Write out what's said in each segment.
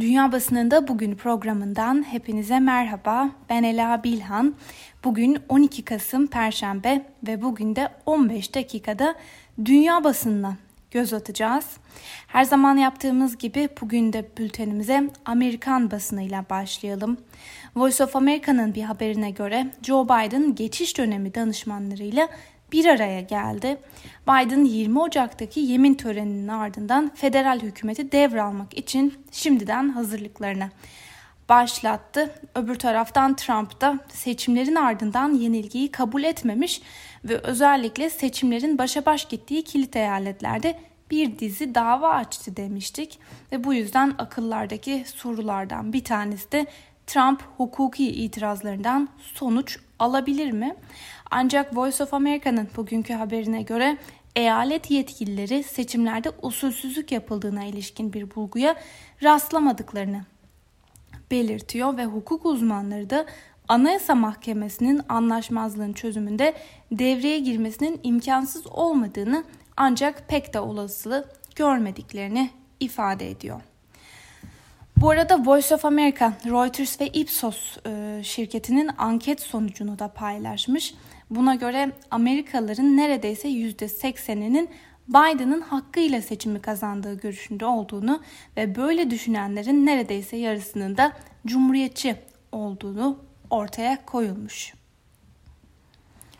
Dünya Basınında Bugün programından hepinize merhaba. Ben Ela Bilhan. Bugün 12 Kasım Perşembe ve bugün de 15 dakikada Dünya Basınına göz atacağız. Her zaman yaptığımız gibi bugün de bültenimize Amerikan basınıyla başlayalım. Voice of America'nın bir haberine göre Joe Biden geçiş dönemi danışmanlarıyla bir araya geldi. Biden 20 Ocak'taki yemin töreninin ardından federal hükümeti devralmak için şimdiden hazırlıklarını başlattı. Öbür taraftan Trump da seçimlerin ardından yenilgiyi kabul etmemiş ve özellikle seçimlerin başa baş gittiği kilit eyaletlerde bir dizi dava açtı demiştik ve bu yüzden akıllardaki sorulardan bir tanesi de Trump hukuki itirazlarından sonuç alabilir mi? Ancak Voice of America'nın bugünkü haberine göre eyalet yetkilileri seçimlerde usulsüzlük yapıldığına ilişkin bir bulguya rastlamadıklarını belirtiyor ve hukuk uzmanları da Anayasa Mahkemesi'nin anlaşmazlığın çözümünde devreye girmesinin imkansız olmadığını ancak pek de olasılığı görmediklerini ifade ediyor. Bu arada Voice of America, Reuters ve Ipsos e, şirketinin anket sonucunu da paylaşmış. Buna göre Amerikalıların neredeyse %80'inin Biden'ın hakkıyla seçimi kazandığı görüşünde olduğunu ve böyle düşünenlerin neredeyse yarısının da cumhuriyetçi olduğunu ortaya koyulmuş.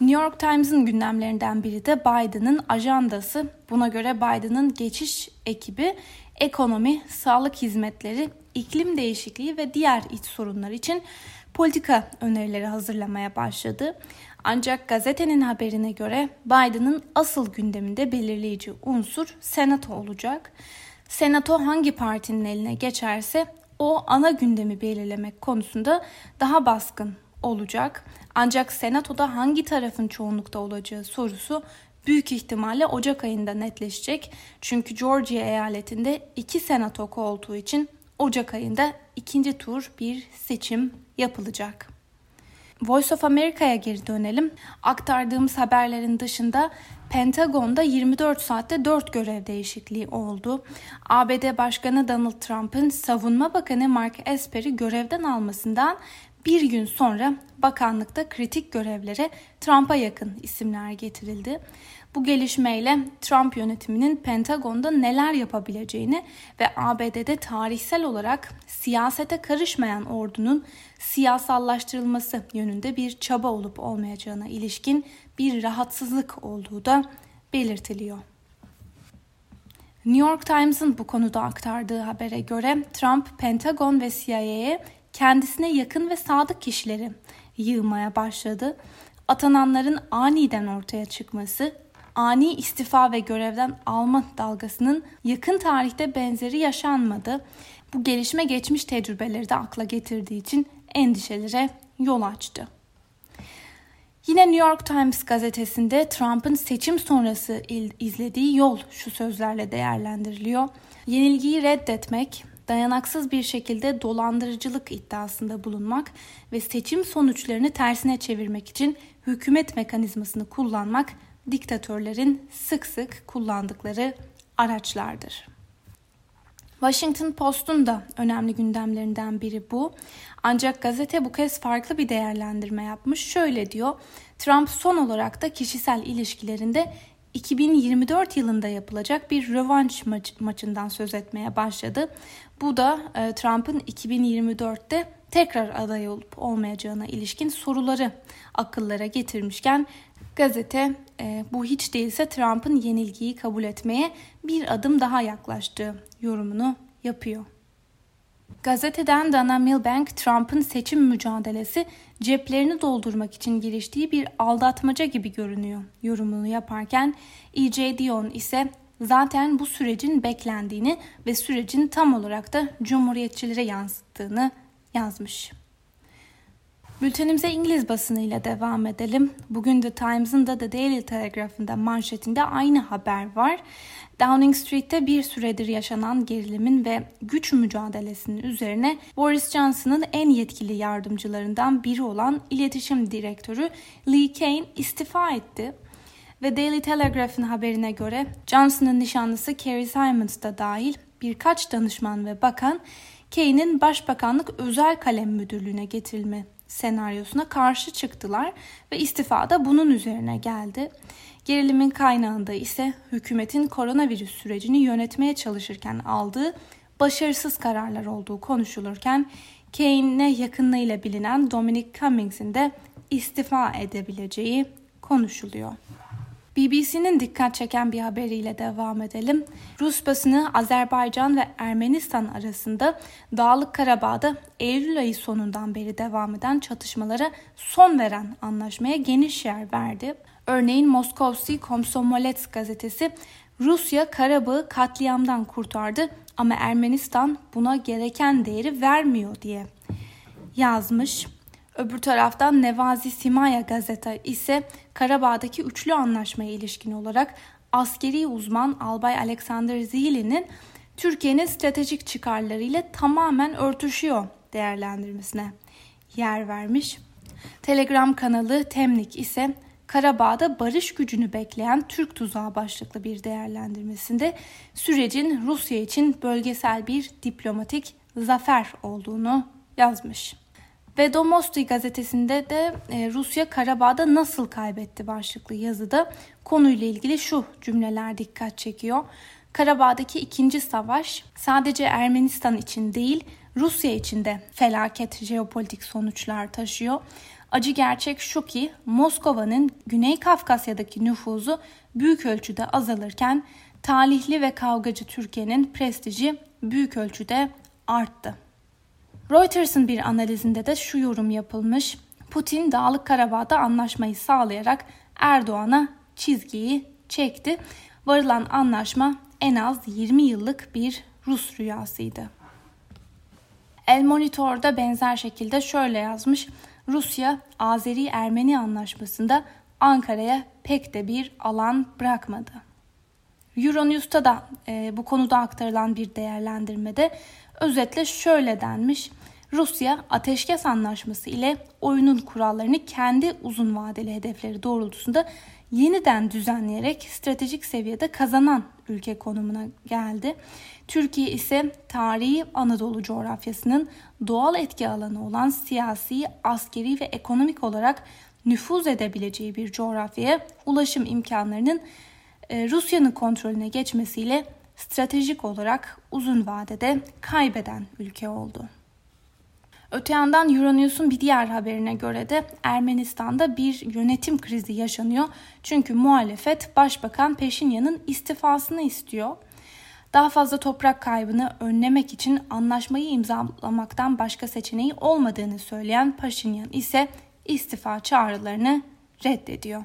New York Times'ın gündemlerinden biri de Biden'ın ajandası. Buna göre Biden'ın geçiş ekibi ekonomi, sağlık hizmetleri, iklim değişikliği ve diğer iç sorunlar için politika önerileri hazırlamaya başladı. Ancak gazetenin haberine göre Biden'ın asıl gündeminde belirleyici unsur senato olacak. Senato hangi partinin eline geçerse o ana gündemi belirlemek konusunda daha baskın olacak. Ancak senatoda hangi tarafın çoğunlukta olacağı sorusu büyük ihtimalle Ocak ayında netleşecek. Çünkü Georgia eyaletinde iki senato koltuğu için Ocak ayında ikinci tur bir seçim yapılacak. Voice of America'ya geri dönelim. Aktardığımız haberlerin dışında Pentagon'da 24 saatte 4 görev değişikliği oldu. ABD Başkanı Donald Trump'ın Savunma Bakanı Mark Esper'i görevden almasından bir gün sonra bakanlıkta kritik görevlere Trump'a yakın isimler getirildi. Bu gelişmeyle Trump yönetiminin Pentagon'da neler yapabileceğini ve ABD'de tarihsel olarak siyasete karışmayan ordunun siyasallaştırılması yönünde bir çaba olup olmayacağına ilişkin bir rahatsızlık olduğu da belirtiliyor. New York Times'ın bu konuda aktardığı habere göre Trump, Pentagon ve CIA'ye kendisine yakın ve sadık kişileri yığmaya başladı. Atananların aniden ortaya çıkması, ani istifa ve görevden alma dalgasının yakın tarihte benzeri yaşanmadı. Bu gelişme geçmiş tecrübeleri de akla getirdiği için endişelere yol açtı. Yine New York Times gazetesinde Trump'ın seçim sonrası izlediği yol şu sözlerle değerlendiriliyor. Yenilgiyi reddetmek, dayanaksız bir şekilde dolandırıcılık iddiasında bulunmak ve seçim sonuçlarını tersine çevirmek için hükümet mekanizmasını kullanmak diktatörlerin sık sık kullandıkları araçlardır. Washington Post'un da önemli gündemlerinden biri bu. Ancak gazete bu kez farklı bir değerlendirme yapmış. Şöyle diyor. Trump son olarak da kişisel ilişkilerinde 2024 yılında yapılacak bir rövanş maç, maçından söz etmeye başladı. Bu da e, Trump'ın 2024'te tekrar aday olup olmayacağına ilişkin soruları akıllara getirmişken gazete e, bu hiç değilse Trump'ın yenilgiyi kabul etmeye bir adım daha yaklaştığı yorumunu yapıyor. Gazeteden Dana Milbank, Trump'ın seçim mücadelesi ceplerini doldurmak için giriştiği bir aldatmaca gibi görünüyor yorumunu yaparken E.J. Dion ise zaten bu sürecin beklendiğini ve sürecin tam olarak da cumhuriyetçilere yansıttığını yazmış. Bültenimize İngiliz basınıyla devam edelim. Bugün The Times'ın da The Daily Telegraph'ın da manşetinde aynı haber var. Downing Street'te bir süredir yaşanan gerilimin ve güç mücadelesinin üzerine Boris Johnson'ın en yetkili yardımcılarından biri olan iletişim direktörü Lee Kane istifa etti. Ve Daily Telegraph'ın haberine göre Johnson'ın nişanlısı Carrie Simons da dahil birkaç danışman ve bakan Kane'in Başbakanlık Özel Kalem Müdürlüğü'ne getirilme senaryosuna karşı çıktılar ve istifa da bunun üzerine geldi. Gerilimin kaynağında ise hükümetin koronavirüs sürecini yönetmeye çalışırken aldığı başarısız kararlar olduğu konuşulurken Kane'e yakınlığıyla bilinen Dominic Cummings'in de istifa edebileceği konuşuluyor. BBC'nin dikkat çeken bir haberiyle devam edelim. Rus basını Azerbaycan ve Ermenistan arasında Dağlık Karabağ'da Eylül ayı sonundan beri devam eden çatışmalara son veren anlaşmaya geniş yer verdi. Örneğin Moskovski Komsomolets gazetesi Rusya Karabağ'ı katliamdan kurtardı ama Ermenistan buna gereken değeri vermiyor diye yazmış. Öbür taraftan Nevazi Simaya gazete ise Karabağ'daki üçlü anlaşmaya ilişkin olarak askeri uzman Albay Alexander Zili'nin Türkiye'nin stratejik çıkarlarıyla tamamen örtüşüyor değerlendirmesine yer vermiş. Telegram kanalı Temnik ise Karabağ'da barış gücünü bekleyen Türk tuzağı başlıklı bir değerlendirmesinde sürecin Rusya için bölgesel bir diplomatik zafer olduğunu yazmış. Ve Domosti gazetesinde de e, Rusya Karabağ'da nasıl kaybetti başlıklı yazıda konuyla ilgili şu cümleler dikkat çekiyor. Karabağ'daki ikinci savaş sadece Ermenistan için değil Rusya için de felaket jeopolitik sonuçlar taşıyor. Acı gerçek şu ki Moskova'nın Güney Kafkasya'daki nüfuzu büyük ölçüde azalırken talihli ve kavgacı Türkiye'nin prestiji büyük ölçüde arttı. Reuters'ın bir analizinde de şu yorum yapılmış. Putin Dağlık Karabağ'da anlaşmayı sağlayarak Erdoğan'a çizgiyi çekti. Varılan anlaşma en az 20 yıllık bir Rus rüyasıydı. El Monitor'da benzer şekilde şöyle yazmış. Rusya Azeri-Ermeni anlaşmasında Ankara'ya pek de bir alan bırakmadı. Euronews'ta da e, bu konuda aktarılan bir değerlendirmede özetle şöyle denmiş. Rusya ateşkes anlaşması ile oyunun kurallarını kendi uzun vadeli hedefleri doğrultusunda yeniden düzenleyerek stratejik seviyede kazanan ülke konumuna geldi. Türkiye ise tarihi Anadolu coğrafyasının doğal etki alanı olan siyasi, askeri ve ekonomik olarak nüfuz edebileceği bir coğrafyaya ulaşım imkanlarının e, Rusya'nın kontrolüne geçmesiyle stratejik olarak uzun vadede kaybeden ülke oldu. Öte yandan Euronews'un bir diğer haberine göre de Ermenistan'da bir yönetim krizi yaşanıyor. Çünkü muhalefet Başbakan Peşinyan'ın istifasını istiyor. Daha fazla toprak kaybını önlemek için anlaşmayı imzalamaktan başka seçeneği olmadığını söyleyen Paşinyan ise istifa çağrılarını reddediyor.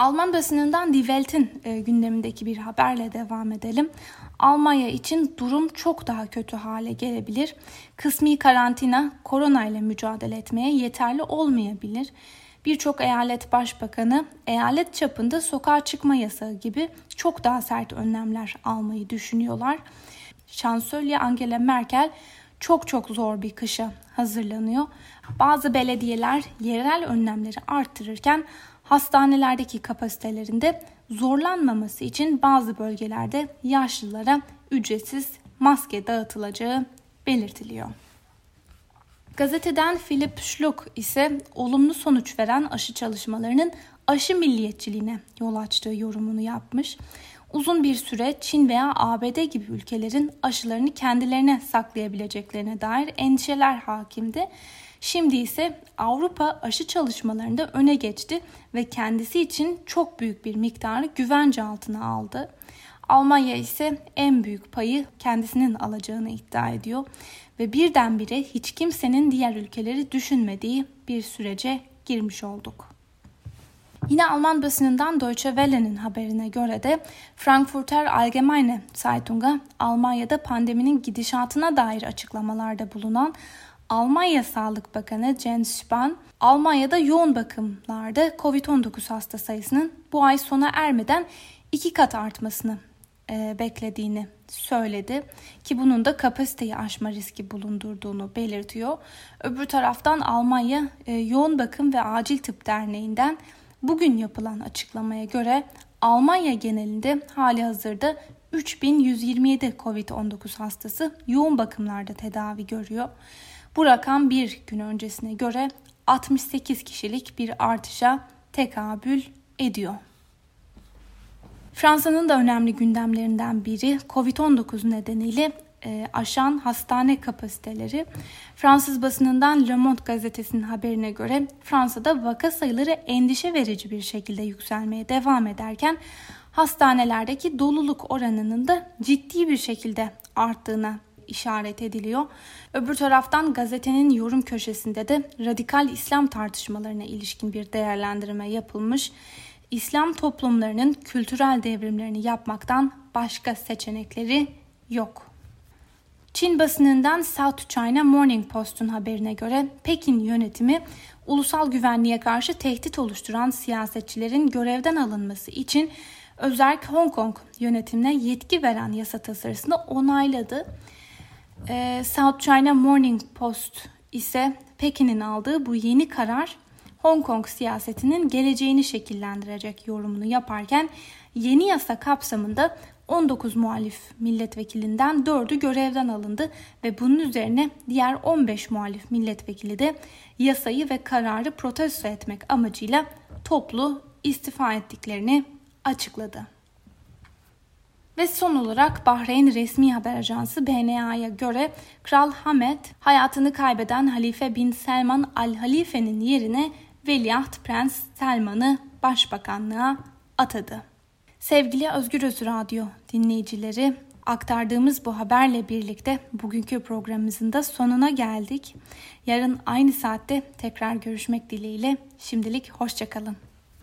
Alman basınından Die Welt'in e, gündemindeki bir haberle devam edelim. Almanya için durum çok daha kötü hale gelebilir. Kısmi karantina korona ile mücadele etmeye yeterli olmayabilir. Birçok eyalet başbakanı eyalet çapında sokağa çıkma yasağı gibi çok daha sert önlemler almayı düşünüyorlar. Şansölye Angela Merkel çok çok zor bir kışa hazırlanıyor. Bazı belediyeler yerel önlemleri arttırırken hastanelerdeki kapasitelerinde zorlanmaması için bazı bölgelerde yaşlılara ücretsiz maske dağıtılacağı belirtiliyor. Gazeteden Philip Schluck ise olumlu sonuç veren aşı çalışmalarının aşı milliyetçiliğine yol açtığı yorumunu yapmış. Uzun bir süre Çin veya ABD gibi ülkelerin aşılarını kendilerine saklayabileceklerine dair endişeler hakimdi. Şimdi ise Avrupa aşı çalışmalarında öne geçti ve kendisi için çok büyük bir miktarı güvence altına aldı. Almanya ise en büyük payı kendisinin alacağını iddia ediyor ve birdenbire hiç kimsenin diğer ülkeleri düşünmediği bir sürece girmiş olduk. Yine Alman basınından Deutsche Welle'nin haberine göre de Frankfurter Allgemeine Zeitung'a Almanya'da pandeminin gidişatına dair açıklamalarda bulunan Almanya Sağlık Bakanı Jens Spahn, Almanya'da yoğun bakımlarda COVID-19 hasta sayısının bu ay sona ermeden iki kat artmasını e, beklediğini söyledi ki bunun da kapasiteyi aşma riski bulundurduğunu belirtiyor. Öbür taraftan Almanya e, Yoğun Bakım ve Acil Tıp Derneği'nden bugün yapılan açıklamaya göre Almanya genelinde hali hazırda 3127 COVID-19 hastası yoğun bakımlarda tedavi görüyor. Bu rakam bir gün öncesine göre 68 kişilik bir artışa tekabül ediyor. Fransa'nın da önemli gündemlerinden biri COVID-19 nedeniyle e, aşan hastane kapasiteleri. Fransız basınından Le Monde gazetesinin haberine göre Fransa'da vaka sayıları endişe verici bir şekilde yükselmeye devam ederken hastanelerdeki doluluk oranının da ciddi bir şekilde arttığına işaret ediliyor. Öbür taraftan gazetenin yorum köşesinde de radikal İslam tartışmalarına ilişkin bir değerlendirme yapılmış. İslam toplumlarının kültürel devrimlerini yapmaktan başka seçenekleri yok. Çin basınından South China Morning Post'un haberine göre Pekin yönetimi ulusal güvenliğe karşı tehdit oluşturan siyasetçilerin görevden alınması için özerk Hong Kong yönetimine yetki veren yasa tasarısını onayladı. Ee, South China Morning Post ise Pekin'in aldığı bu yeni karar Hong Kong siyasetinin geleceğini şekillendirecek yorumunu yaparken yeni yasa kapsamında 19 muhalif milletvekilinden 4'ü görevden alındı ve bunun üzerine diğer 15 muhalif milletvekili de yasayı ve kararı protesto etmek amacıyla toplu istifa ettiklerini açıkladı. Ve son olarak Bahreyn resmi haber ajansı BNA'ya göre Kral Hamed hayatını kaybeden Halife bin Selman Al Halife'nin yerine Veliaht Prens Selman'ı başbakanlığa atadı. Sevgili Özgür Öz Radyo dinleyicileri, aktardığımız bu haberle birlikte bugünkü programımızın da sonuna geldik. Yarın aynı saatte tekrar görüşmek dileğiyle şimdilik hoşçakalın.